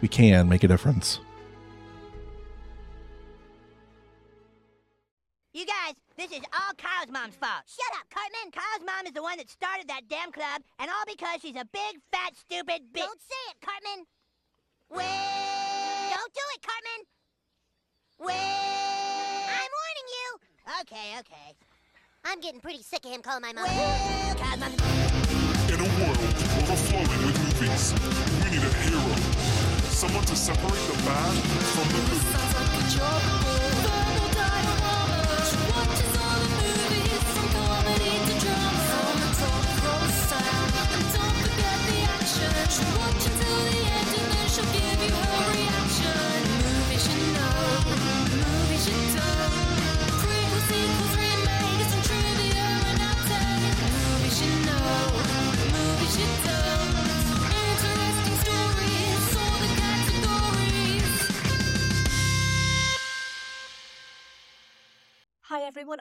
we can make a difference. You guys, this is all Kyle's mom's fault. Shut up, Cartman. Kyle's mom is the one that started that damn club, and all because she's a big, fat, stupid bitch. Don't say it, Cartman. Well... Don't do it, Cartman. Well... I'm warning you. Okay, okay. I'm getting pretty sick of him calling my mom. Well, Kyle's mom... to separate the bad from the good.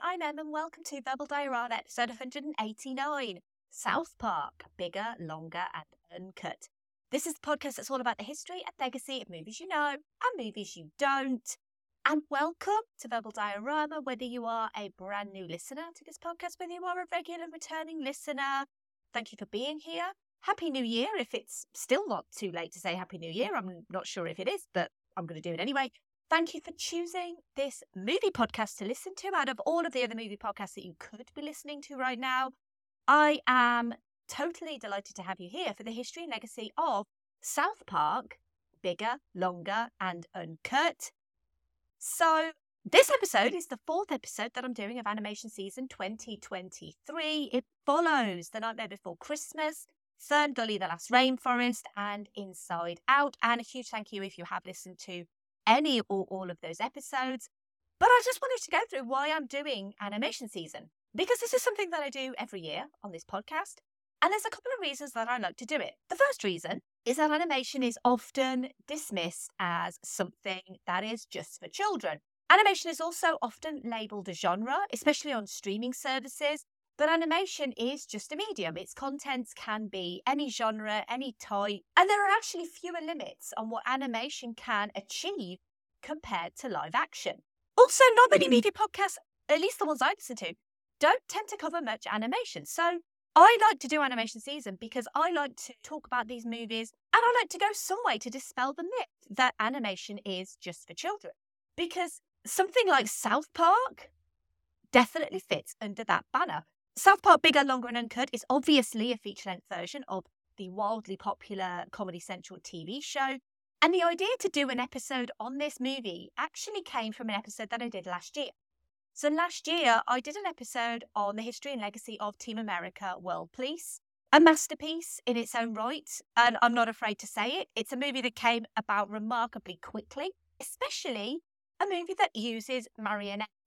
I'm Em and welcome to Verbal Diorama episode 189 South Park Bigger, Longer and Uncut. This is the podcast that's all about the history and legacy of movies you know and movies you don't. And welcome to Verbal Diorama, whether you are a brand new listener to this podcast, whether you are a regular returning listener. Thank you for being here. Happy New Year if it's still not too late to say Happy New Year. I'm not sure if it is, but I'm going to do it anyway. Thank you for choosing this movie podcast to listen to out of all of the other movie podcasts that you could be listening to right now. I am totally delighted to have you here for the history and legacy of South Park, bigger, longer, and uncut. So, this episode is the fourth episode that I'm doing of animation season 2023. It follows The Nightmare Before Christmas, Fern Gully, The Last Rainforest, and Inside Out. And a huge thank you if you have listened to any or all of those episodes. But I just wanted to go through why I'm doing animation season because this is something that I do every year on this podcast. And there's a couple of reasons that I like to do it. The first reason is that animation is often dismissed as something that is just for children. Animation is also often labeled a genre, especially on streaming services. But animation is just a medium. Its contents can be any genre, any type, and there are actually fewer limits on what animation can achieve compared to live action. Also, not many mm-hmm. media podcasts, at least the ones I listen to, don't tend to cover much animation. So I like to do animation season because I like to talk about these movies and I like to go some way to dispel the myth that animation is just for children. Because something like South Park definitely fits under that banner. South Park Bigger, Longer and Uncut is obviously a feature length version of the wildly popular Comedy Central TV show. And the idea to do an episode on this movie actually came from an episode that I did last year. So last year, I did an episode on the history and legacy of Team America World Police, a masterpiece in its own right. And I'm not afraid to say it. It's a movie that came about remarkably quickly, especially a movie that uses marionettes.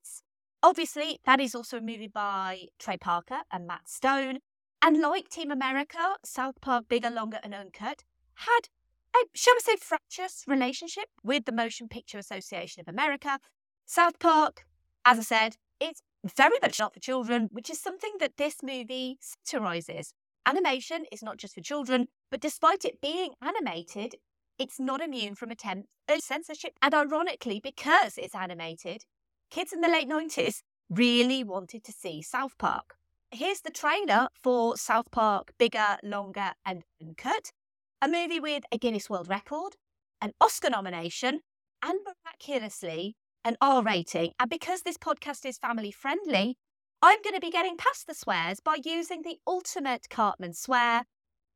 Obviously, that is also a movie by Trey Parker and Matt Stone. And like Team America, South Park Bigger, Longer and Uncut had a, shall we say, fractious relationship with the Motion Picture Association of America. South Park, as I said, is very much not for children, which is something that this movie satirizes. Animation is not just for children, but despite it being animated, it's not immune from attempts at censorship. And ironically, because it's animated, kids in the late 90s really wanted to see South Park. Here's the trailer for South Park Bigger, Longer, and Uncut, a movie with a Guinness World Record, an Oscar nomination, and miraculously, an R rating. And because this podcast is family friendly, I'm going to be getting past the swears by using the ultimate Cartman swear,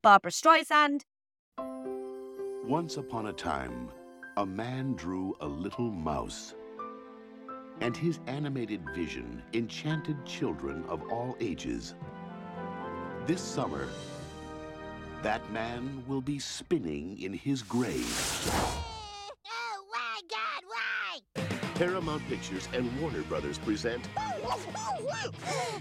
Barbara Streisand. Once upon a time, a man drew a little mouse. And his animated vision enchanted children of all ages. This summer, that man will be spinning in his grave. Oh my God! Why? Paramount Pictures and Warner Brothers present oh, oh,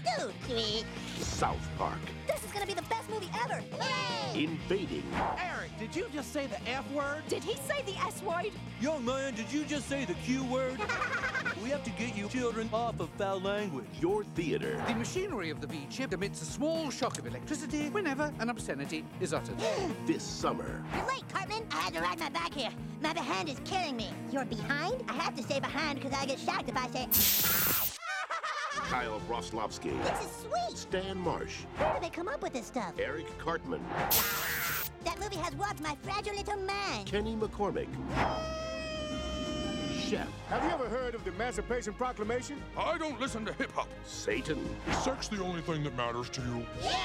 Dude, sweet. South Park, This is gonna be the best movie ever. Yay! invading Eric, did you just say the F word? Did he say the S word? Young man, did you just say the Q word? we have to get you children off of foul language. your theater. The machinery of the V chip emits a small shock of electricity whenever an obscenity is uttered. This summer, You're late, Cartman. I had to ride my back here. My behind is killing me. You're behind? I have to stay behind because I get shocked if I say. Kyle Broflovski, This is sweet. Stan Marsh, Where do they come up with this stuff? Eric Cartman, That movie has warped my fragile little mind. Kenny McCormick, Chef, Have you ever heard of the Emancipation Proclamation? I don't listen to hip hop. Satan, Is sex the only thing that matters to you? Yeah!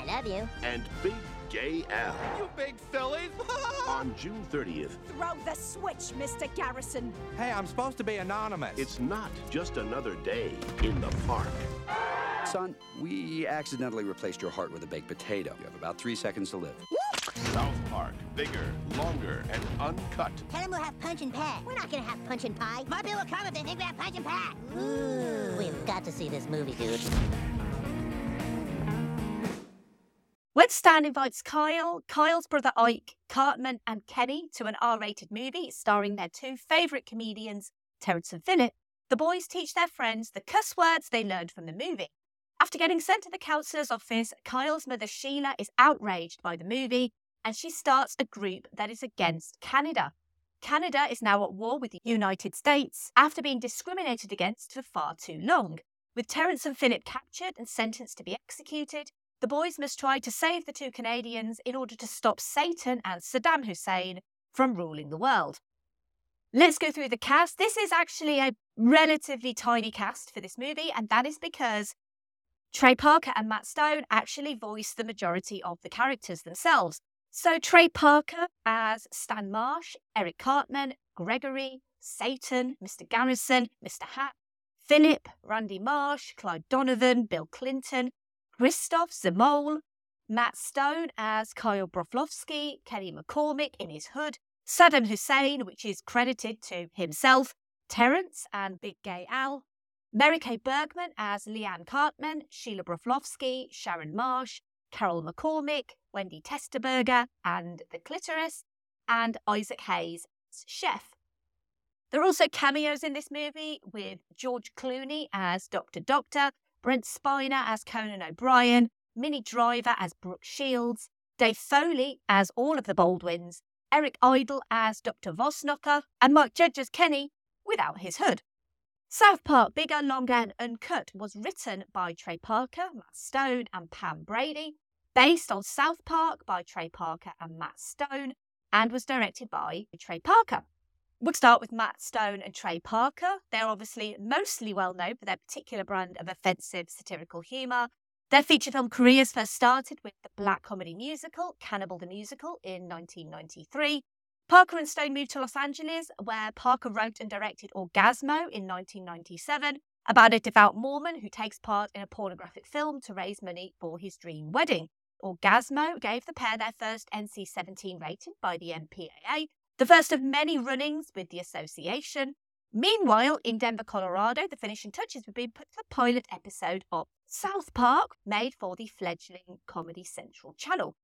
I love you. and Big Gay Al. You big fillies! On June 30th, Throw the switch, Mr. Garrison. hey, I'm supposed to be anonymous. it's not just another day in the park. Son, we accidentally replaced your heart with a baked potato. You have about three seconds to live. South Park, bigger, longer, and uncut. Tell them we'll have punch and pie. We're not gonna have punch and pie. My bill will come if they think we have punch and pie. Ooh. We've got to see this movie, dude. When Stan invites Kyle, Kyle's brother Ike, Cartman, and Kenny to an R rated movie starring their two favourite comedians, Terrence and Phillip, the boys teach their friends the cuss words they learned from the movie. After getting sent to the counsellor's office, Kyle's mother Sheila is outraged by the movie and she starts a group that is against Canada. Canada is now at war with the United States after being discriminated against for far too long. With Terence and Philip captured and sentenced to be executed, the boys must try to save the two Canadians in order to stop Satan and Saddam Hussein from ruling the world. Let's go through the cast. This is actually a relatively tiny cast for this movie, and that is because Trey Parker and Matt Stone actually voice the majority of the characters themselves. So Trey Parker as Stan Marsh, Eric Cartman, Gregory, Satan, Mr. Garrison, Mr. Hat, Philip, Randy Marsh, Clyde Donovan, Bill Clinton, Christophe the Mole, Matt Stone as Kyle Broflovski, Kenny McCormick in his hood, Saddam Hussein, which is credited to himself, Terence and Big Gay Al, Mary Kay Bergman as Liane Cartman, Sheila Broflovski, Sharon Marsh, Carol McCormick, Wendy Testaburger, and The Clitoris, and Isaac Hayes Chef. There are also cameos in this movie with George Clooney as Dr. Doctor, Brent Spiner as Conan O'Brien, Minnie Driver as Brooke Shields, Dave Foley as all of the Baldwins, Eric Idle as Dr. Vosknocker, and Mike Judge as Kenny without his hood. South Park Bigger, Longer and Uncut was written by Trey Parker, Matt Stone, and Pam Brady, based on South Park by Trey Parker and Matt Stone, and was directed by Trey Parker. We'll start with Matt Stone and Trey Parker. They're obviously mostly well known for their particular brand of offensive satirical humour. Their feature film careers first started with the black comedy musical Cannibal the Musical in 1993. Parker and Stone moved to Los Angeles, where Parker wrote and directed Orgazmo in 1997, about a devout Mormon who takes part in a pornographic film to raise money for his dream wedding. Orgazmo gave the pair their first NC 17 rating by the MPAA, the first of many runnings with the association. Meanwhile, in Denver, Colorado, the finishing touches were being put to a pilot episode of South Park, made for the fledgling Comedy Central channel.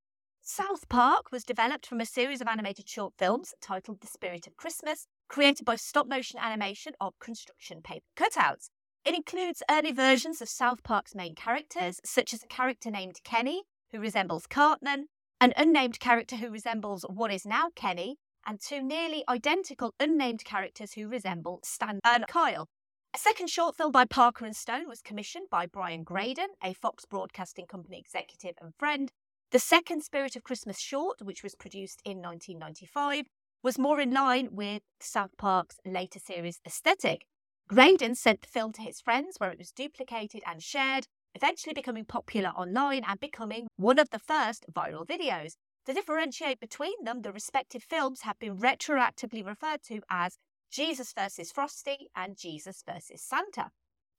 South Park was developed from a series of animated short films titled The Spirit of Christmas, created by stop motion animation of construction paper cutouts. It includes early versions of South Park's main characters, such as a character named Kenny, who resembles Cartman, an unnamed character who resembles what is now Kenny, and two nearly identical unnamed characters who resemble Stan and Kyle. A second short film by Parker and Stone was commissioned by Brian Graden, a Fox Broadcasting Company executive and friend. The second Spirit of Christmas short, which was produced in 1995, was more in line with South Park's later series aesthetic. Graden sent the film to his friends where it was duplicated and shared, eventually becoming popular online and becoming one of the first viral videos. To differentiate between them, the respective films have been retroactively referred to as Jesus vs. Frosty and Jesus vs. Santa.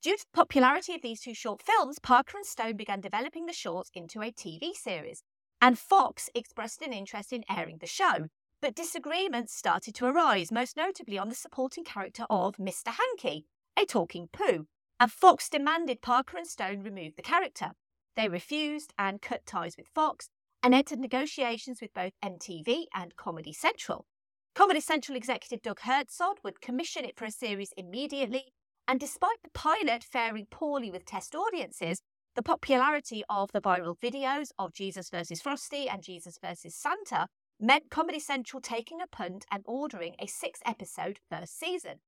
Due to the popularity of these two short films, Parker and Stone began developing the shorts into a TV series, and Fox expressed an interest in airing the show. But disagreements started to arise, most notably on the supporting character of Mr. Hankey, a talking poo, and Fox demanded Parker and Stone remove the character. They refused and cut ties with Fox and entered negotiations with both MTV and Comedy Central. Comedy Central executive Doug Herzog would commission it for a series immediately, and despite the pilot faring poorly with test audiences, the popularity of the viral videos of Jesus vs. Frosty and Jesus vs. Santa meant Comedy Central taking a punt and ordering a six episode first season.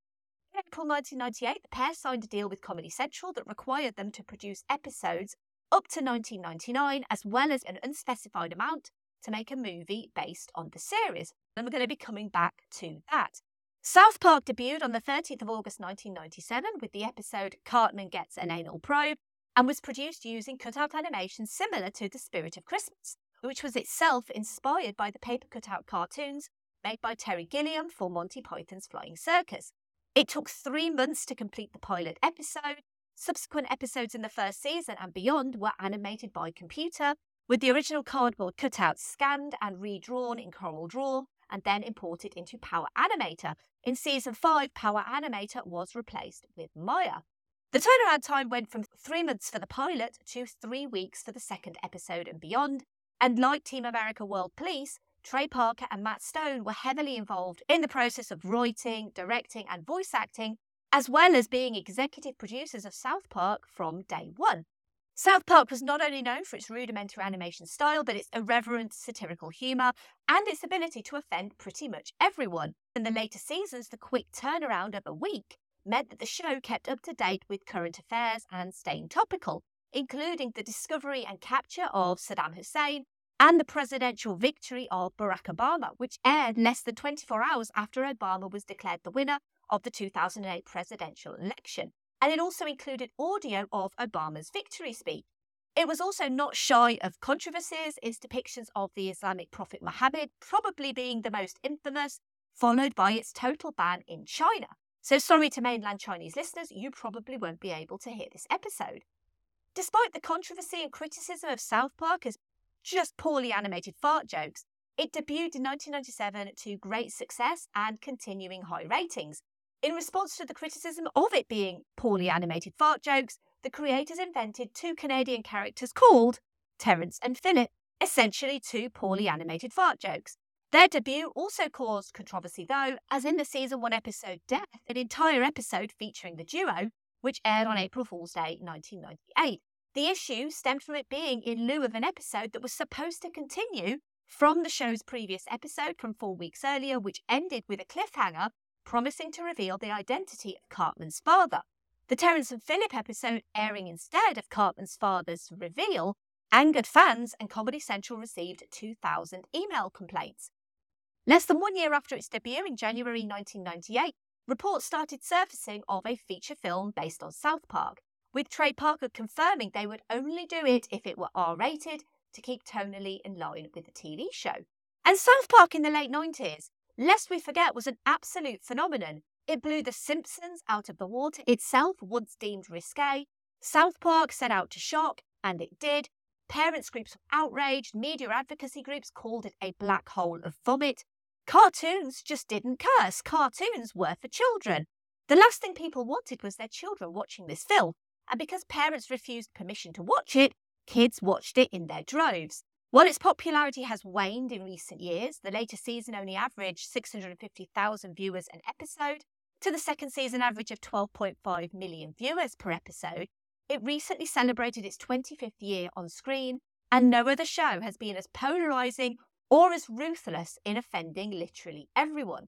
In April 1998, the pair signed a deal with Comedy Central that required them to produce episodes up to 1999, as well as an unspecified amount to make a movie based on the series. And we're going to be coming back to that. South Park debuted on the 13th of August 1997 with the episode Cartman Gets an Anal Probe and was produced using cutout animation similar to The Spirit of Christmas, which was itself inspired by the paper cutout cartoons made by Terry Gilliam for Monty Python's Flying Circus. It took three months to complete the pilot episode. Subsequent episodes in the first season and beyond were animated by computer, with the original cardboard cutouts scanned and redrawn in Corel Draw and then imported into Power Animator. In season 5, Power Animator was replaced with Maya. The turnaround time went from three months for the pilot to three weeks for the second episode and beyond. And like Team America World Police, Trey Parker and Matt Stone were heavily involved in the process of writing, directing, and voice acting, as well as being executive producers of South Park from day one. South Park was not only known for its rudimentary animation style, but its irreverent satirical humour and its ability to offend pretty much everyone. In the later seasons, the quick turnaround of a week meant that the show kept up to date with current affairs and staying topical, including the discovery and capture of Saddam Hussein and the presidential victory of Barack Obama, which aired less than 24 hours after Obama was declared the winner of the 2008 presidential election and it also included audio of Obama's victory speech. It was also not shy of controversies, its depictions of the Islamic prophet Muhammad probably being the most infamous, followed by its total ban in China. So, sorry to mainland Chinese listeners, you probably won't be able to hear this episode. Despite the controversy and criticism of South Park as just poorly animated fart jokes, it debuted in 1997 to great success and continuing high ratings, in response to the criticism of it being poorly animated fart jokes, the creators invented two Canadian characters called Terence and Philip, essentially two poorly animated fart jokes. Their debut also caused controversy, though, as in the season one episode Death, an entire episode featuring the duo, which aired on April Fool's Day 1998. The issue stemmed from it being in lieu of an episode that was supposed to continue from the show's previous episode from four weeks earlier, which ended with a cliffhanger promising to reveal the identity of Cartman's father. The Terence and Philip episode, airing instead of Cartman's father's reveal, angered fans, and Comedy Central received 2,000 email complaints. Less than one year after its debut in January 1998, reports started surfacing of a feature film based on South Park, with Trey Parker confirming they would only do it if it were R rated to keep tonally in line with the TV show. And South Park in the late 90s lest we forget, was an absolute phenomenon. It blew The Simpsons out of the water itself, once deemed risque. South Park set out to shock, and it did. Parents groups were outraged, media advocacy groups called it a black hole of vomit. Cartoons just didn't curse. Cartoons were for children. The last thing people wanted was their children watching this film, and because parents refused permission to watch it, kids watched it in their droves. While its popularity has waned in recent years, the latest season only averaged 650,000 viewers an episode, to the second season average of 12.5 million viewers per episode. It recently celebrated its 25th year on screen, and no other show has been as polarising or as ruthless in offending literally everyone.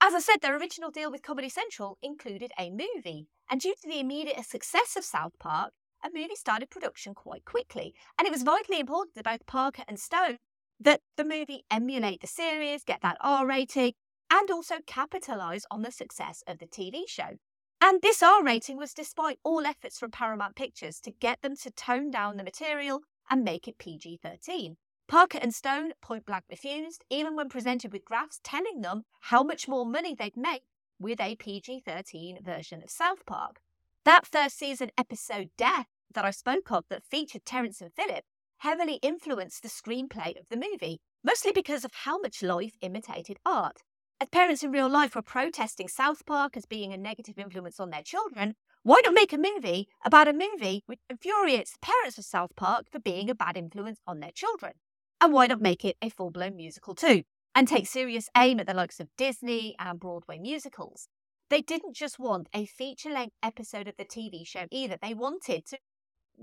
As I said, their original deal with Comedy Central included a movie, and due to the immediate success of South Park, a movie started production quite quickly. And it was vitally important to both Parker and Stone that the movie emulate the series, get that R rating, and also capitalise on the success of the TV show. And this R rating was despite all efforts from Paramount Pictures to get them to tone down the material and make it PG 13. Parker and Stone point blank refused, even when presented with graphs telling them how much more money they'd make with a PG 13 version of South Park. That first season episode, Death, that I spoke of that featured Terrence and Philip heavily influenced the screenplay of the movie, mostly because of how much life imitated art. As parents in real life were protesting South Park as being a negative influence on their children, why not make a movie about a movie which infuriates the parents of South Park for being a bad influence on their children? And why not make it a full blown musical too? And take serious aim at the likes of Disney and Broadway musicals. They didn't just want a feature length episode of the TV show either. They wanted to,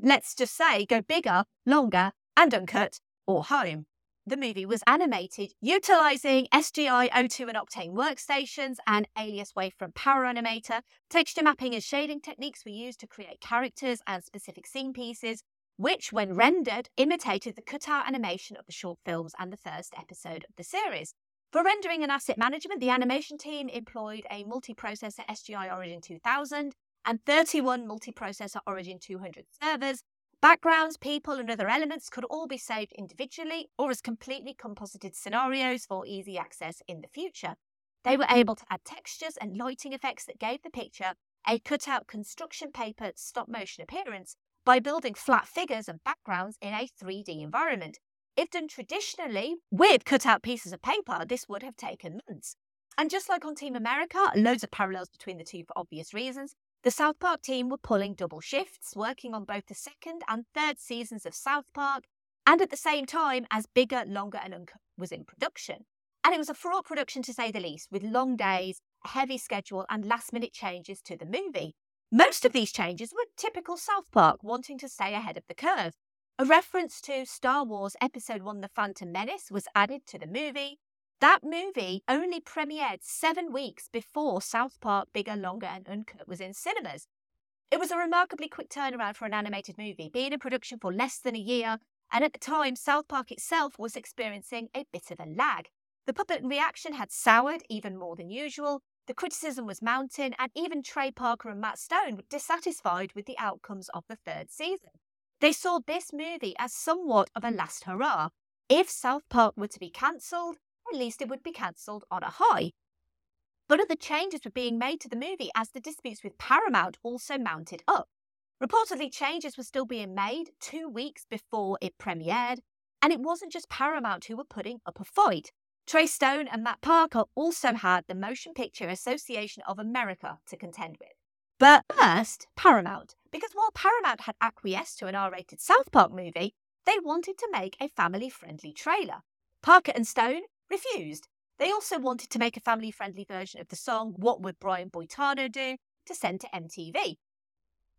let's just say, go bigger, longer, and uncut or home. The movie was animated utilizing SGI, O2, and Octane workstations and Alias Wavefront Power Animator. Texture mapping and shading techniques were used to create characters and specific scene pieces, which, when rendered, imitated the cutout animation of the short films and the first episode of the series. For rendering and asset management, the animation team employed a multiprocessor SGI Origin 2000 and 31 multiprocessor Origin 200 servers. Backgrounds, people, and other elements could all be saved individually or as completely composited scenarios for easy access in the future. They were able to add textures and lighting effects that gave the picture a cutout construction paper stop motion appearance by building flat figures and backgrounds in a 3D environment. If done traditionally with cut out pieces of paper, this would have taken months. And just like on Team America, loads of parallels between the two for obvious reasons. The South Park team were pulling double shifts, working on both the second and third seasons of South Park, and at the same time as Bigger, Longer, and Uncut was in production. And it was a fraught production to say the least, with long days, a heavy schedule, and last minute changes to the movie. Most of these changes were typical South Park, wanting to stay ahead of the curve. A reference to Star Wars Episode 1 The Phantom Menace was added to the movie. That movie only premiered seven weeks before South Park Bigger, Longer, and Uncut was in cinemas. It was a remarkably quick turnaround for an animated movie, being in production for less than a year, and at the time, South Park itself was experiencing a bit of a lag. The public reaction had soured even more than usual, the criticism was mounting, and even Trey Parker and Matt Stone were dissatisfied with the outcomes of the third season. They saw this movie as somewhat of a last hurrah. If South Park were to be cancelled, least it would be cancelled on a high. But other changes were being made to the movie as the disputes with Paramount also mounted up. Reportedly, changes were still being made two weeks before it premiered, and it wasn't just Paramount who were putting up a fight. Trey Stone and Matt Parker also had the Motion Picture Association of America to contend with. But first, Paramount, because while Paramount had acquiesced to an R rated South Park movie, they wanted to make a family friendly trailer. Parker and Stone refused. They also wanted to make a family friendly version of the song What Would Brian Boitano Do to send to MTV.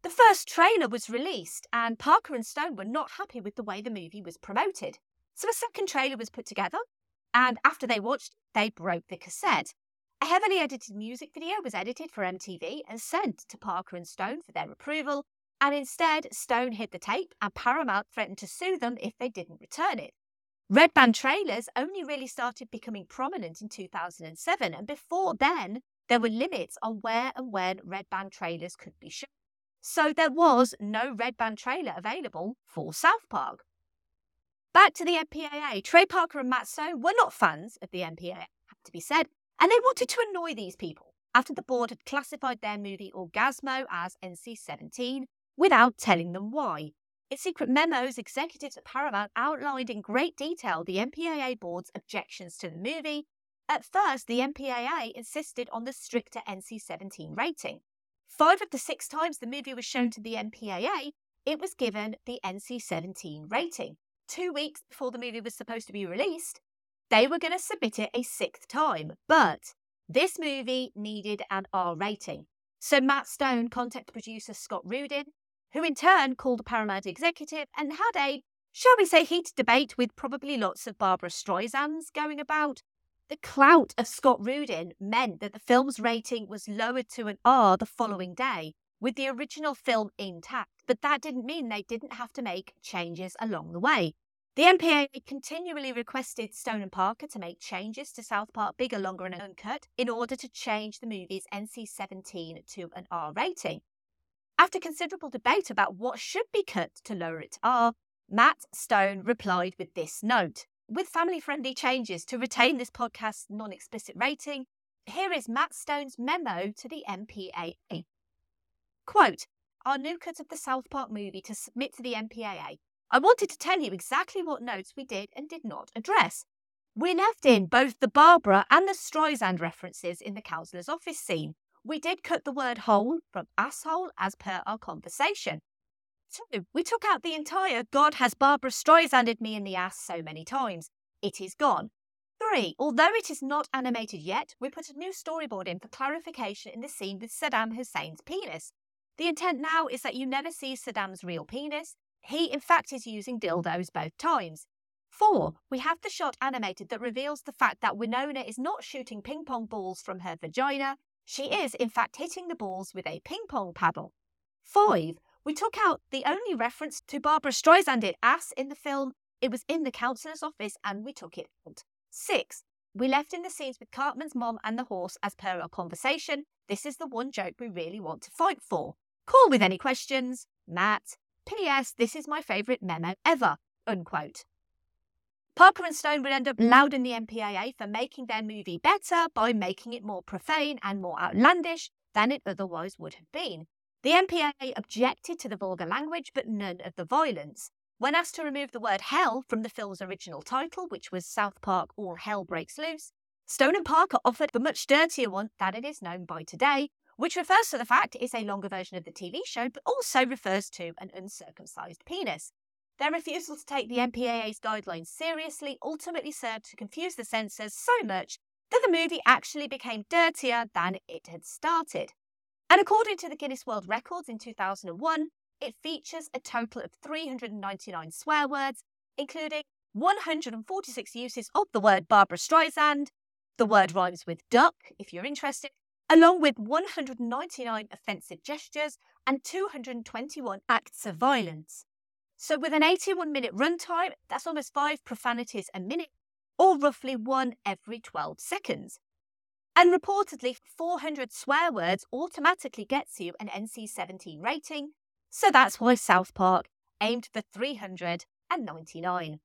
The first trailer was released, and Parker and Stone were not happy with the way the movie was promoted. So a second trailer was put together, and after they watched, they broke the cassette. A heavily edited music video was edited for MTV and sent to Parker and Stone for their approval, and instead, Stone hid the tape and Paramount threatened to sue them if they didn't return it. Red Band trailers only really started becoming prominent in 2007, and before then, there were limits on where and when Red Band trailers could be shown. So there was no Red Band trailer available for South Park. Back to the MPAA. Trey Parker and Matt Stone were not fans of the MPAA, have to be said, and they wanted to annoy these people after the board had classified their movie Orgazmo as NC 17 without telling them why. In secret memos, executives at Paramount outlined in great detail the MPAA board's objections to the movie. At first, the MPAA insisted on the stricter NC 17 rating. Five of the six times the movie was shown to the MPAA, it was given the NC 17 rating two weeks before the movie was supposed to be released, they were going to submit it a sixth time. But this movie needed an R rating. So Matt Stone contacted producer Scott Rudin, who in turn called a Paramount executive and had a, shall we say, heated debate with probably lots of Barbara Streisands going about. The clout of Scott Rudin meant that the film's rating was lowered to an R the following day, with the original film intact, but that didn't mean they didn't have to make changes along the way. The MPAA continually requested Stone and Parker to make changes to South Park Bigger, Longer, and Uncut in order to change the movie's NC 17 to an R rating. After considerable debate about what should be cut to lower it to R, Matt Stone replied with this note With family friendly changes to retain this podcast's non explicit rating, here is Matt Stone's memo to the MPAA. Quote, our new cut of the South Park movie to submit to the MPAA. I wanted to tell you exactly what notes we did and did not address. We left in both the Barbara and the Streisand references in the counsellor's office scene. We did cut the word hole from asshole as per our conversation. Two, we took out the entire God has Barbara Streisanded me in the ass so many times. It is gone. Three, although it is not animated yet, we put a new storyboard in for clarification in the scene with Saddam Hussein's penis. The intent now is that you never see Saddam's real penis. He, in fact, is using dildos both times. Four, we have the shot animated that reveals the fact that Winona is not shooting ping pong balls from her vagina. She is, in fact, hitting the balls with a ping pong paddle. Five, we took out the only reference to Barbara Streisand's ass in the film. It was in the counsellor's office and we took it out. Six, we left in the scenes with Cartman's mom and the horse as per our conversation. This is the one joke we really want to fight for. Call with any questions. Matt. P.S. This is my favourite memo ever. Unquote. Parker and Stone would end up mm. lauding the MPAA for making their movie better by making it more profane and more outlandish than it otherwise would have been. The MPAA objected to the vulgar language, but none of the violence. When asked to remove the word hell from the film's original title, which was South Park All Hell Breaks Loose, Stone and Parker offered the much dirtier one that it is known by today, which refers to the fact it is a longer version of the TV show, but also refers to an uncircumcised penis. Their refusal to take the mm. MPAA's guidelines seriously ultimately served to confuse the censors so much that the movie actually became dirtier than it had started. And according to the Guinness World Records in 2001, it features a total of 399 swear words, including 146 uses of the word Barbara Streisand. The word rhymes with duck, if you're interested, along with 199 offensive gestures and 221 acts of violence. So, with an 81 minute runtime, that's almost five profanities a minute, or roughly one every 12 seconds. And reportedly, 400 swear words automatically gets you an NC 17 rating, so that's why South Park aimed for 399.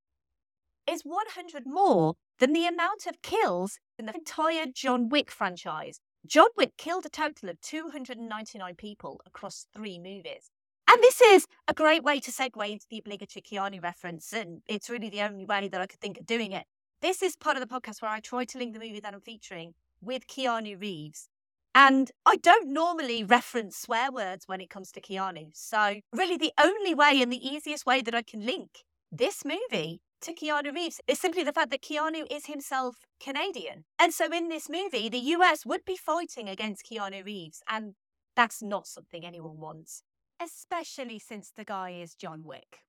Is 100 more than the amount of kills in the entire John Wick franchise, John Wick killed a total of 299 people across three movies. And this is a great way to segue into the obligatory Keanu reference, and it's really the only way that I could think of doing it. This is part of the podcast where I try to link the movie that I'm featuring with Keanu Reeves. And I don't normally reference swear words when it comes to Keanu. So, really, the only way and the easiest way that I can link this movie to Keanu Reeves is simply the fact that Keanu is himself Canadian. And so in this movie, the US would be fighting against Keanu Reeves, and that's not something anyone wants, especially since the guy is John Wick.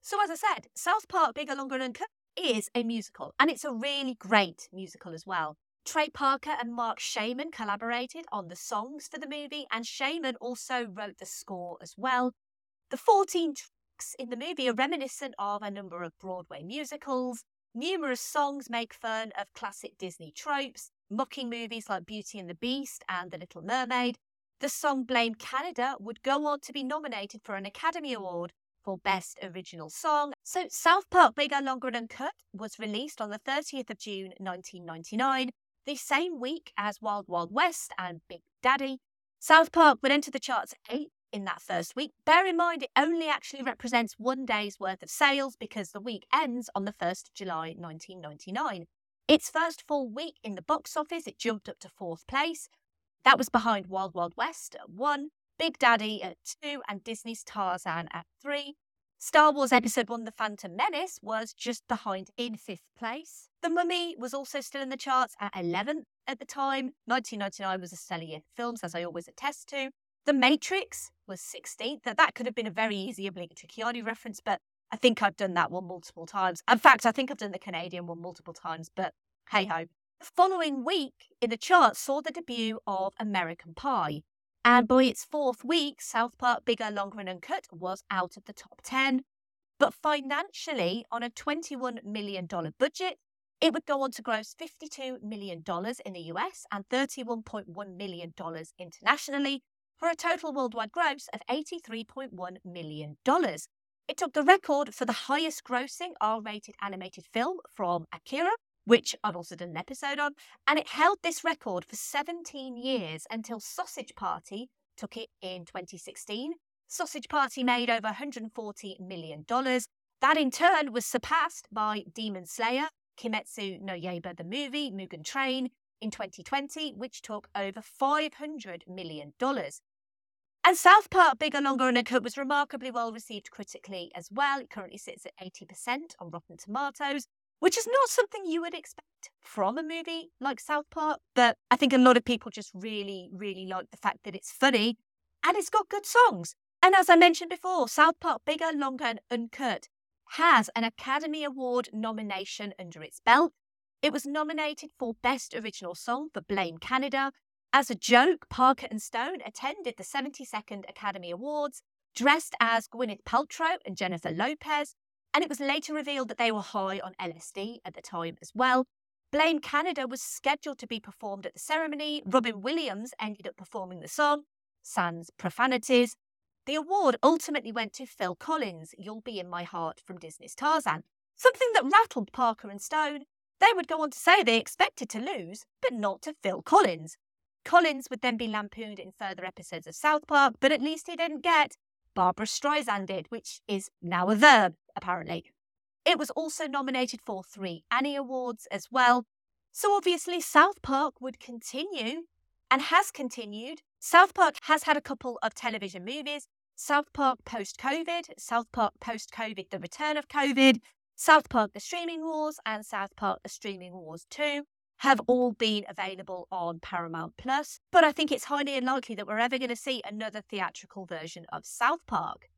So, as I said, South Park Bigger, Longer, and Cut is a musical, and it's a really great musical as well. Trey Parker and Marc Shaiman collaborated on the songs for the movie, and Shaiman also wrote the score as well. The 14 tracks in the movie are reminiscent of a number of Broadway musicals. Numerous songs make fun of classic Disney tropes, mocking movies like Beauty and the Beast and The Little Mermaid. The song Blame Canada would go on to be nominated for an Academy Award for Best Original Song. So, South Park Bigger, Longer and Uncut was released on the 30th of June 1999, the same week as Wild Wild West and Big Daddy. South Park would enter the charts eight in that first week. Bear in mind, it only actually represents one day's worth of sales because the week ends on the 1st of July 1999. Its first full week in the box office, it jumped up to fourth place. That was behind Wild Wild West at one, Big Daddy at two, and Disney's Tarzan at three. Star Wars Episode 1 The Phantom Menace was just behind in fifth place. The Mummy was also still in the charts at 11th at the time. 1999 was a stellar year for films, as I always attest to. The Matrix was 16th. That that could have been a very easy obligatory Keanu reference, but I think I've done that one multiple times. In fact, I think I've done the Canadian one multiple times, but hey ho. The following week in the charts saw the debut of American Pie. And by its fourth week, South Park Bigger, Longer and Uncut was out of the top 10. But financially, on a $21 million budget, it would go on to gross $52 million in the US and $31.1 million internationally for a total worldwide gross of $83.1 million. It took the record for the highest grossing R rated animated film from Akira, which I've also done an episode on, and it held this record for 17 years until Sausage Party took it in 2016. Sausage Party made over $140 million. That in turn was surpassed by Demon Slayer, Kimetsu no Yaiba the movie, Mugen Train, in 2020, which took over $500 million. And South Park Bigger, Longer and Uncut was remarkably well received critically as well. It currently sits at 80% on Rotten Tomatoes, which is not something you would expect from a movie like South Park. But I think a lot of people just really, really like the fact that it's funny and it's got good songs. And as I mentioned before, South Park Bigger, Longer and Uncut has an Academy Award nomination under its belt. It was nominated for Best Original Song for Blame Canada, as a joke, Parker and Stone attended the 72nd Academy Awards dressed as Gwyneth Paltrow and Jennifer Lopez, and it was later revealed that they were high on LSD at the time as well. Blame Canada was scheduled to be performed at the ceremony. Robin Williams ended up performing the song, sans profanities. The award ultimately went to Phil Collins, You'll Be in My Heart from Disney's Tarzan, something that rattled Parker and Stone. They would go on to say they expected to lose, but not to Phil Collins. Collins would then be lampooned in further episodes of South Park, but at least he didn't get Barbra did, which is now a verb, apparently. It was also nominated for three Annie Awards as well. So obviously, South Park would continue and has continued. South Park has had a couple of television movies South Park post COVID, South Park post COVID, The Return of COVID, South Park The Streaming Wars, and South Park The Streaming Wars 2 have all been available on Paramount Plus. But I think it's highly unlikely that we're ever going to see another theatrical version of South Park.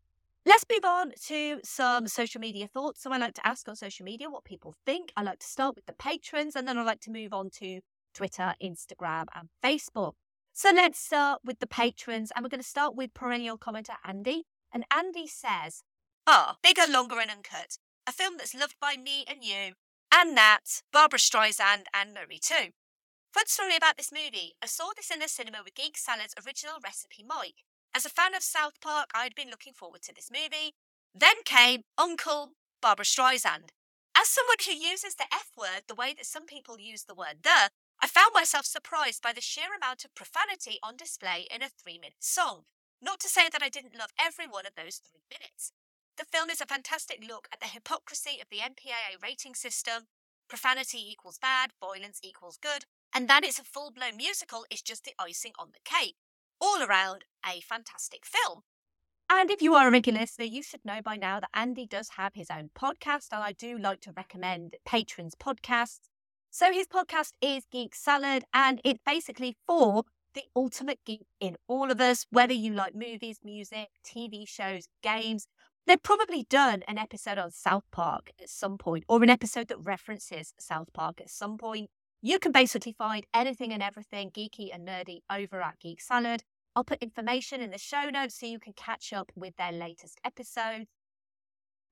Let's move on to some social media thoughts. So I like to ask on social media what people think. I like to start with the patrons and then I like to move on to Twitter, Instagram, and Facebook. So let's start with the patrons and we're going to start with perennial commenter Andy. And Andy says, Ah, oh, bigger, longer, and uncut. A film that's loved by me and you and Nat, Barbara Streisand, and Marie too. Fun story about this movie I saw this in the cinema with Geek Salad's original recipe Mike. As a fan of South Park, I had been looking forward to this movie. Then came Uncle Barbara Streisand. As someone who uses the F word the way that some people use the word the, I found myself surprised by the sheer amount of profanity on display in a three minute song. Not to say that I didn't love every one of those three minutes. The film is a fantastic look at the hypocrisy of the MPAA rating system. Profanity equals bad, violence equals good, and that it's a full blown musical is just the icing on the cake. All around, a fantastic film. And if you are a regular listener, you should know by now that Andy does have his own podcast, and I do like to recommend patrons' podcasts. So his podcast is Geek Salad, and it's basically for the ultimate geek in all of us, whether you like movies, music, TV shows, games, They've probably done an episode on South Park at some point, or an episode that references South Park at some point. You can basically find anything and everything geeky and nerdy over at Geek Salad. I'll put information in the show notes so you can catch up with their latest episodes.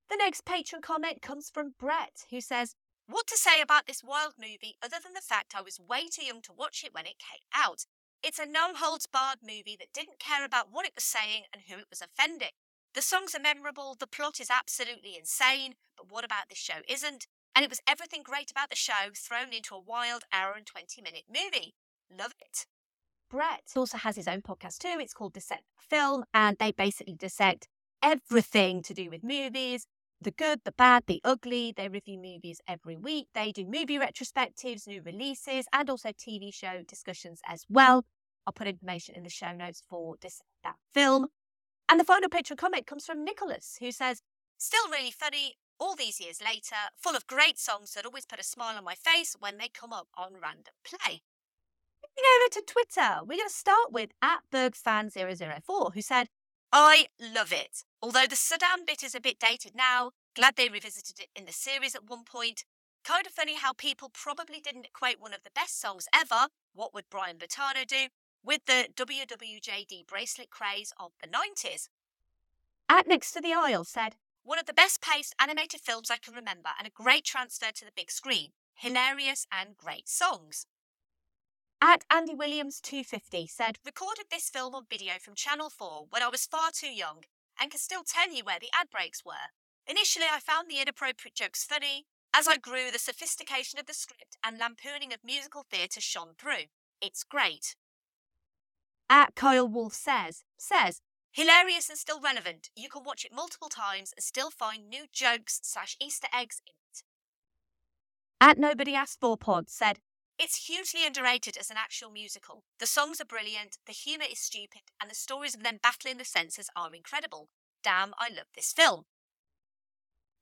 The next patron comment comes from Brett, who says, What to say about this wild movie other than the fact I was way too young to watch it when it came out? It's a no holds barred movie that didn't care about what it was saying and who it was offending. The songs are memorable, the plot is absolutely insane, but what about this show isn't? And it was everything great about the show thrown into a wild hour and 20 minute movie. Love it. Brett also has his own podcast too. It's called Dissect Film, and they basically dissect everything to do with movies the good, the bad, the ugly. They review movies every week. They do movie retrospectives, new releases, and also TV show discussions as well. I'll put information in the show notes for this that film. And the final patron comment comes from Nicholas, who says, Still really funny all these years later, full of great songs that always put a smile on my face when they come up on random play. Moving over to Twitter, we're going to start with at BergFan004, who said, I love it. Although the Saddam bit is a bit dated now, glad they revisited it in the series at one point. Kind of funny how people probably didn't equate one of the best songs ever, What Would Brian Boitano Do, with the WWJD bracelet craze of the 90s. At Next to the Aisle said, one of the best paced animated films I can remember and a great transfer to the big screen. Hilarious and great songs. At Andy Williams 250 said, recorded this film on video from Channel 4 when I was far too young and can still tell you where the ad breaks were. Initially, I found the inappropriate jokes funny. As I grew, the sophistication of the script and lampooning of musical theatre shone through. It's great. At Kyle Wolf says, says, hilarious and still relevant. You can watch it multiple times and still find new jokes slash Easter eggs in it. At Nobody Asked For Pod said, it's hugely underrated as an actual musical. The songs are brilliant, the humour is stupid, and the stories of them battling the senses are incredible. Damn, I love this film.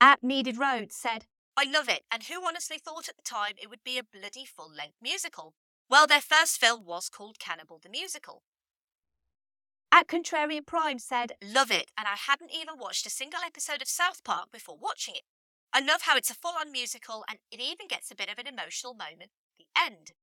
At Needed Road said, I love it, and who honestly thought at the time it would be a bloody full length musical? Well, their first film was called Cannibal the Musical. At Contrarian Prime said, Love it, and I hadn't even watched a single episode of South Park before watching it. I love how it's a full on musical and it even gets a bit of an emotional moment at the end.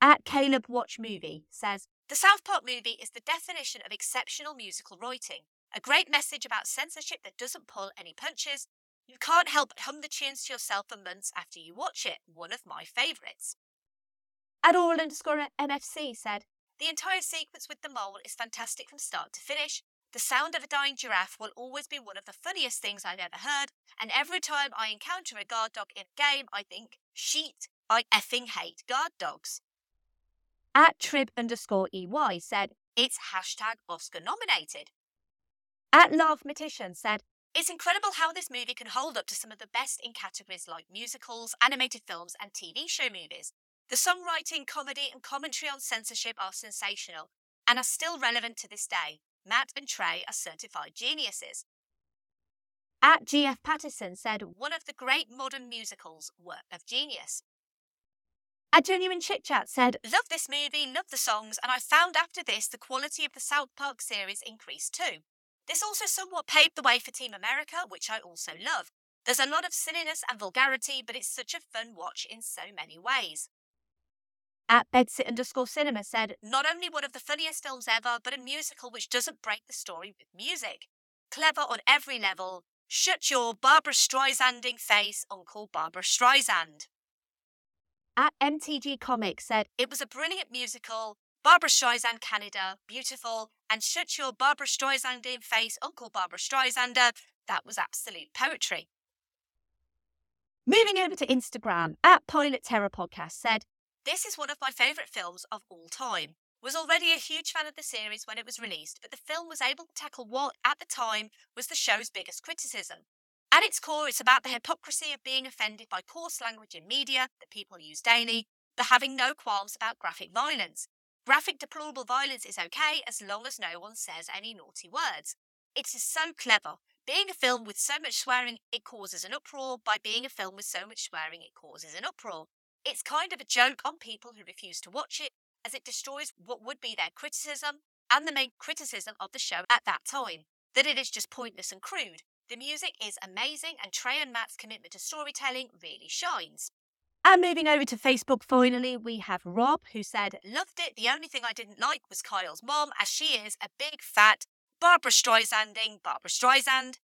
At Caleb Watch Movie says, The South Park movie is the definition of exceptional musical writing. A great message about censorship that doesn't pull any punches. You can't help but hum the tunes to yourself for months after you watch it. One of my favourites. At all underscore MFC said, the entire sequence with the mole is fantastic from start to finish. The sound of a dying giraffe will always be one of the funniest things I've ever heard, and every time I encounter a guard dog in a game, I think, sheet, I effing hate guard dogs. At trib underscore EY said, it's hashtag Oscar nominated. At Mathematician said, it's incredible how this movie can hold up to some of the best in categories like musicals, animated films, and TV show movies. The songwriting, comedy, and commentary on censorship are sensational and are still relevant to this day. Matt and Trey are certified geniuses. At GF Patterson said, one of the great modern musicals, work of genius. At Genuine Chit Chat said, love this movie, love the songs, and I found after this the quality of the South Park series increased too. This also somewhat paved the way for Team America, which I also love. There's a lot of silliness and vulgarity, but it's such a fun watch in so many ways at bedsit underscore cinema said, not only one of the funniest films ever, but a musical which doesn't break the story with music. Clever on every level. Shut your Barbara Streisanding face, Uncle Barbara Streisand. At MTG Comics said, it was a brilliant musical. Barbara Streisand Canada, beautiful, and shut your Barbara Streisanding face, Uncle Barbara Streisander. That was absolute poetry. Moving over to Instagram, at Pilot Terror Podcast said, this is one of my favourite films of all time. Was already a huge fan of the series when it was released, but the film was able to tackle what, at the time, was the show's biggest criticism. At its core, it's about the hypocrisy of being offended by coarse language in media that people use daily, but having no qualms about graphic violence. Graphic deplorable violence is okay as long as no one says any naughty words. It is so clever. Being a film with so much swearing, it causes an uproar. By being a film with so much swearing, it causes an uproar. It's kind of a joke on people who refuse to watch it, as it destroys what would be their criticism and the main criticism of the show at that time that it is just pointless and crude. The music is amazing, and Trey and Matt's commitment to storytelling really shines. And moving over to Facebook, finally, we have Rob, who said, Loved it. The only thing I didn't like was Kyle's mom, as she is a big fat Barbara Streisanding Barbara Streisand.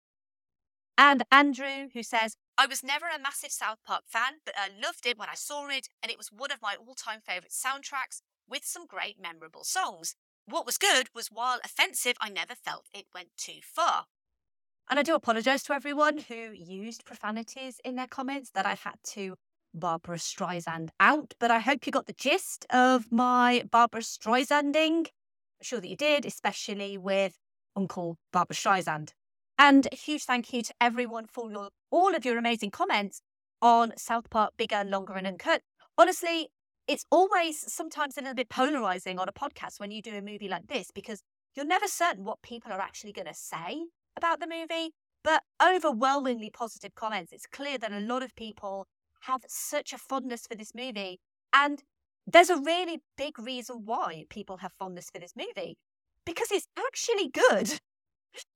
And Andrew, who says, I was never a massive South Park fan, but I loved it when I saw it, and it was one of my all time favourite soundtracks with some great memorable songs. What was good was while offensive, I never felt it went too far. And I do apologise to everyone who used profanities in their comments that I had to Barbara Streisand out, but I hope you got the gist of my Barbara Streisanding. I'm sure that you did, especially with Uncle Barbara Streisand. And a huge thank you to everyone for your, all of your amazing comments on South Park Bigger, Longer, and Uncut. Honestly, it's always sometimes a little bit polarizing on a podcast when you do a movie like this because you're never certain what people are actually going to say about the movie. But overwhelmingly positive comments. It's clear that a lot of people have such a fondness for this movie. And there's a really big reason why people have fondness for this movie because it's actually good.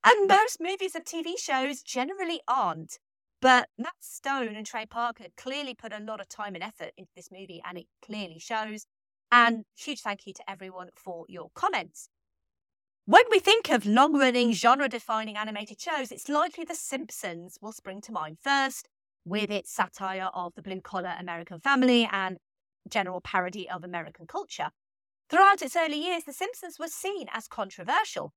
And most movies and TV shows generally aren't. But Matt Stone and Trey Parker clearly put a lot of time and effort into this movie, and it clearly shows. And huge thank you to everyone for your comments. When we think of long running, mm. genre defining animated shows, it's likely The Simpsons will spring to mind first, with its satire of the blue collar American family and general parody of American culture. Throughout its early years, The Simpsons was seen as controversial.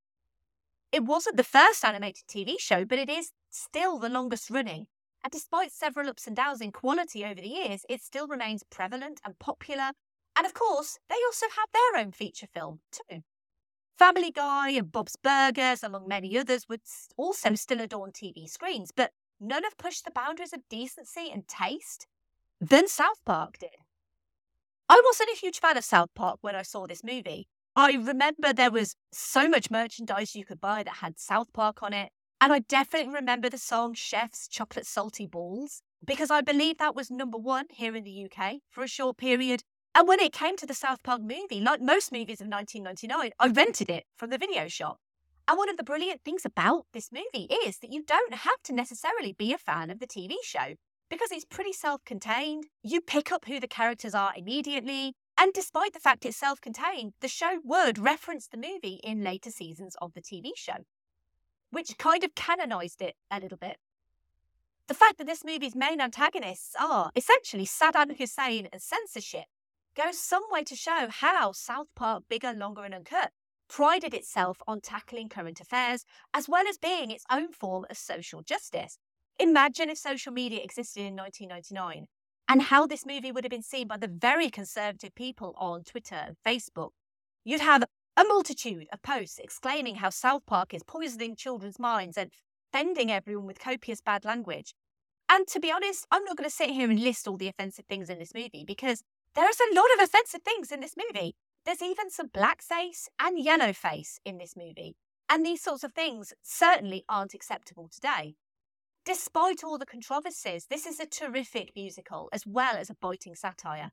It wasn't the first animated TV show, but it is still the longest running. And despite several ups and downs in quality over the years, it still remains prevalent and popular. And of course, they also have their own feature film, too. Family Guy and Bob's Burgers, among many others, would also still adorn TV screens, but none have pushed the boundaries of decency and taste than South Park did. I wasn't a huge fan of South Park when I saw this movie. I remember there was so much merchandise you could buy that had South Park on it. And I definitely remember the song Chef's Chocolate Salty Balls because I believe that was number one here in the UK for a short period. And when it came to the South Park movie, like most movies of 1999, I rented it from the video shop. And one of the brilliant things about this movie is that you don't have to necessarily be a fan of the TV show because it's pretty self contained. You pick up who the characters are immediately. And despite the fact it's self contained, the show would reference the movie in later seasons of the TV show, which kind of canonized it a little bit. The fact that this movie's main antagonists are essentially Saddam Hussein and censorship goes some way to show how South Park, bigger, longer, and uncut, prided itself on tackling current affairs as well as being its own form of social justice. Imagine if social media existed in 1999 and how this movie would have been seen by the very conservative people on Twitter and Facebook. You'd have a multitude of posts exclaiming how South Park is poisoning children's minds and offending everyone with copious bad language. And to be honest, I'm not going to sit here and list all the offensive things in this movie because there's a lot of offensive things in this movie. There's even some blackface and yellow face in this movie. And these sorts of things certainly aren't acceptable today. Despite all the controversies, this is a terrific musical as well as a biting satire.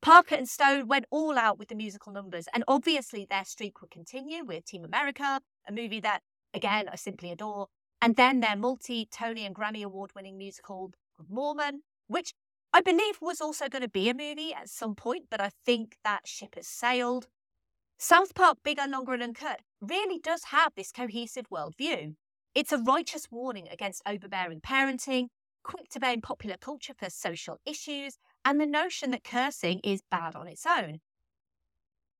Parker and Stone went all out with the musical numbers, and obviously their streak would continue with Team America, a movie that, again, I simply adore, and then their multi Tony and Grammy Award winning musical, Mormon, which I believe was also going to be a movie at some point, but I think that ship has sailed. South Park, Bigger, Longer, and Uncut really does have this cohesive worldview. It's a righteous warning against overbearing parenting, quick to blame popular culture for social issues, and the notion that cursing is bad on its own.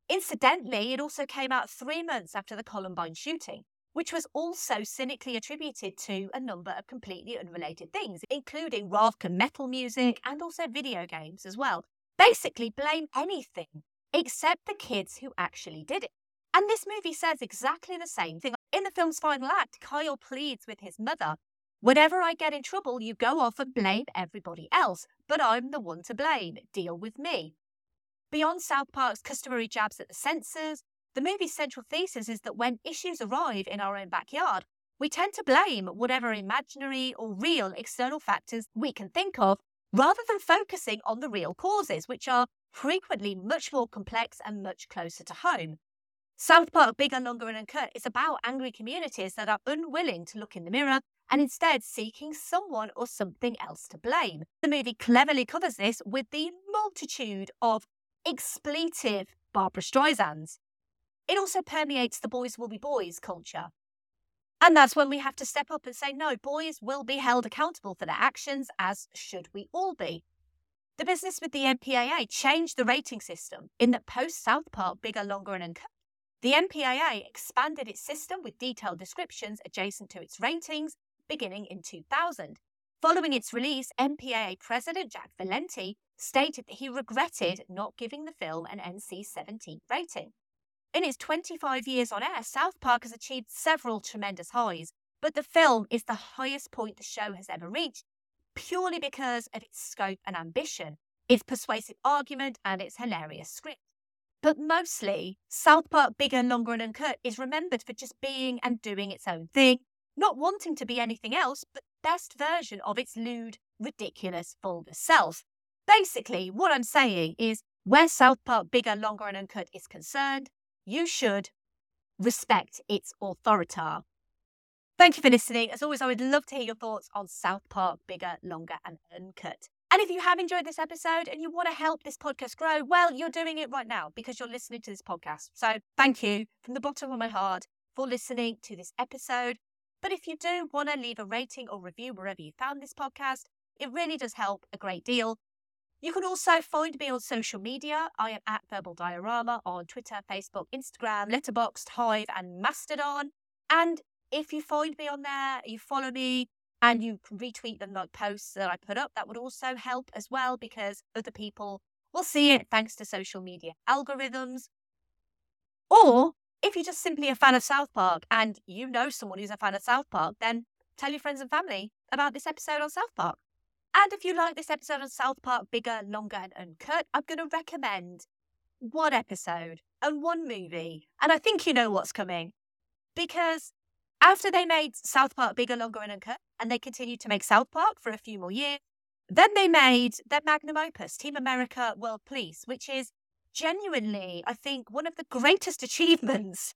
Incidentally, it also came out three months after the Columbine shooting, which was also cynically attributed to a number of completely unrelated things, including and metal music and also video games as well. Basically, blame anything except the kids who actually did it. And this movie says exactly the same thing. In the film's final act, Kyle pleads with his mother Whenever I get in trouble, you go off and blame everybody else, but I'm the one to blame. Deal with me. Beyond South Park's customary jabs at the censors, the movie's central thesis is that when issues arrive in our own backyard, we tend to blame whatever imaginary or real external factors we can think of rather than focusing on the real causes, which are frequently much more complex and much closer to home. South Park, Bigger, Longer, and Uncut is about angry communities that are unwilling to look in the mirror and instead seeking someone or something else to blame. The movie cleverly covers this with the multitude of expletive Barbara Streisands. It also permeates the boys will be boys culture. And that's when we have to step up and say, no, boys will be held accountable for their actions, as should we all be. The business with the MPAA changed the rating system in that post South Park, bigger, longer, and uncut. The MPAA expanded its system with detailed descriptions adjacent to its ratings beginning in 2000. Following its release, MPAA President Jack Valenti stated that he regretted not giving the film an NC 17 rating. In its 25 years on air, South Park has achieved several tremendous highs, but the film is the highest point the show has ever reached purely because of its scope and ambition, its persuasive argument, and its hilarious script. But mostly, South Park Bigger, Longer, and Uncut is remembered for just being and doing its own thing, not wanting to be anything else but best version of its lewd, ridiculous, vulgar self. Basically, what I'm saying is where South Park Bigger, Longer, and Uncut is concerned, you should respect its authority. Thank you for listening. As always, I would love to hear your thoughts on South Park Bigger, Longer, and Uncut. And if you have enjoyed this episode and you want to help this podcast grow, well, you're doing it right now because you're listening to this podcast. So thank you from the bottom of my heart for listening to this episode. But if you do want to leave a rating or review wherever you found this podcast, it really does help a great deal. You can also find me on social media. I am at Verbal Diorama on Twitter, Facebook, Instagram, Letterboxd, Hive, and Mastodon. And if you find me on there, you follow me, and you retweet them like posts that I put up, that would also help as well because other people will see it thanks to social media algorithms. Or if you're just simply a fan of South Park and you know someone who's a fan of South Park, then tell your friends and family about this episode on South Park. And if you like this episode on South Park bigger, longer, and uncut, I'm going to recommend one episode and one movie. And I think you know what's coming. Because after they made South Park bigger, longer, and uncut, and they continued to make South Park for a few more years, then they made their magnum opus, Team America World Police, which is genuinely, I think, one of the greatest achievements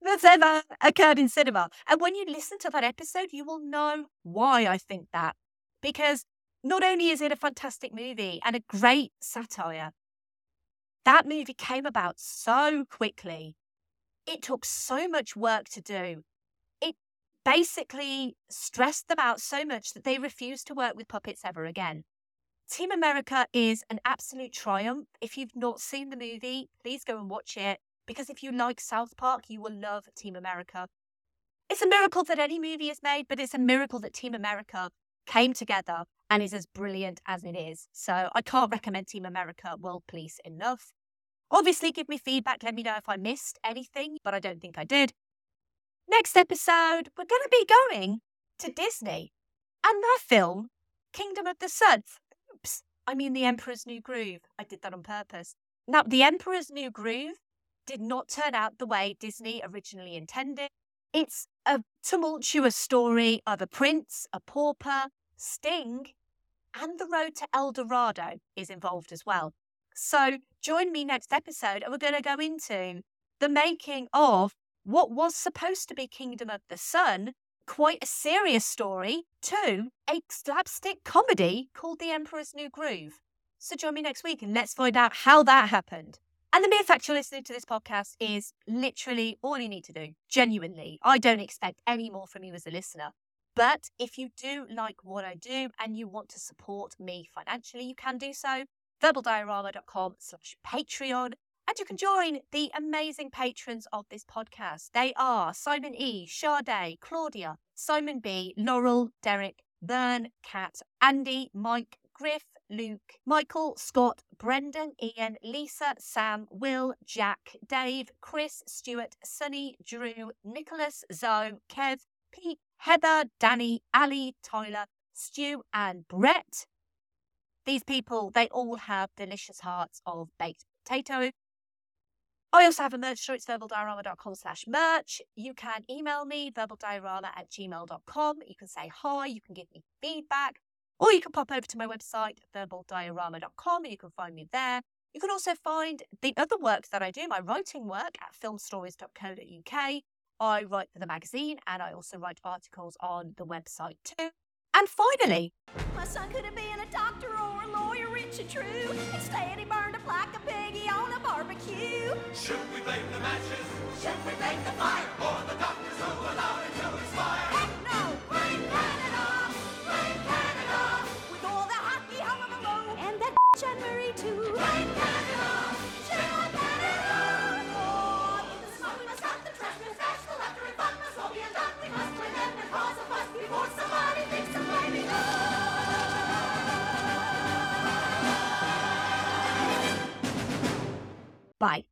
that's ever occurred in cinema. And when you listen to that episode, you will know why I think that. Because not only is it a fantastic movie and a great satire, that movie came about so quickly. It took so much work to do. Basically stressed them out so much that they refused to work with puppets ever again. Team America is an absolute triumph. If you've not seen the movie, please go and watch it because if you like South Park, you will love Team America. It's a miracle that any movie is made, but it's a miracle that Team America came together and is as brilliant as it is. So I can't recommend Team America World Police enough. Obviously, give me feedback. Let me know if I missed anything, but I don't think I did. Next episode, we're going to be going to Disney and their film, Kingdom of the Sun. Oops, I mean The Emperor's New Groove. I did that on purpose. Now, The Emperor's New Groove did not turn out the way Disney originally intended. It's a tumultuous story of a prince, a pauper, Sting, and the road to El Dorado is involved as well. So join me next episode and we're going to go into the making of what was supposed to be Kingdom of the Sun, quite a serious story, to a slapstick comedy called The Emperor's New Groove. So join me next week and let's find out how that happened. And the mere fact you're listening to this podcast is literally all you need to do. Genuinely. I don't expect any more from you as a listener. But if you do like what I do and you want to support me financially, you can do so. verbaldiorama.com slash Patreon. And you can join the amazing patrons of this podcast. They are Simon E, Sade, Claudia, Simon B, Laurel, Derek, Vern, Kat, Andy, Mike, Griff, Luke, Michael, Scott, Brendan, Ian, Lisa, Sam, Will, Jack, Dave, Chris, Stuart, Sunny, Drew, Nicholas, Zoe, Kev, Pete, Heather, Danny, Ali, Tyler, Stu, and Brett. These people, they all have delicious hearts of baked potato. I also have a merch store. It's verbaldiorama.com slash merch. You can email me, verbaldiorama at gmail.com. You can say hi. You can give me feedback. Or you can pop over to my website, verbaldiorama.com. And you can find me there. You can also find the other work that I do, my writing work, at filmstories.co.uk. I write for the magazine and I also write articles on the website too. And finally, my son could have been a doctor or a lawyer, rich and true. Instead, he burned up like a piggy on a barbecue. Should we blame the matches? Should we blame the fire? Or the doctors who allowed it to expire? Bye.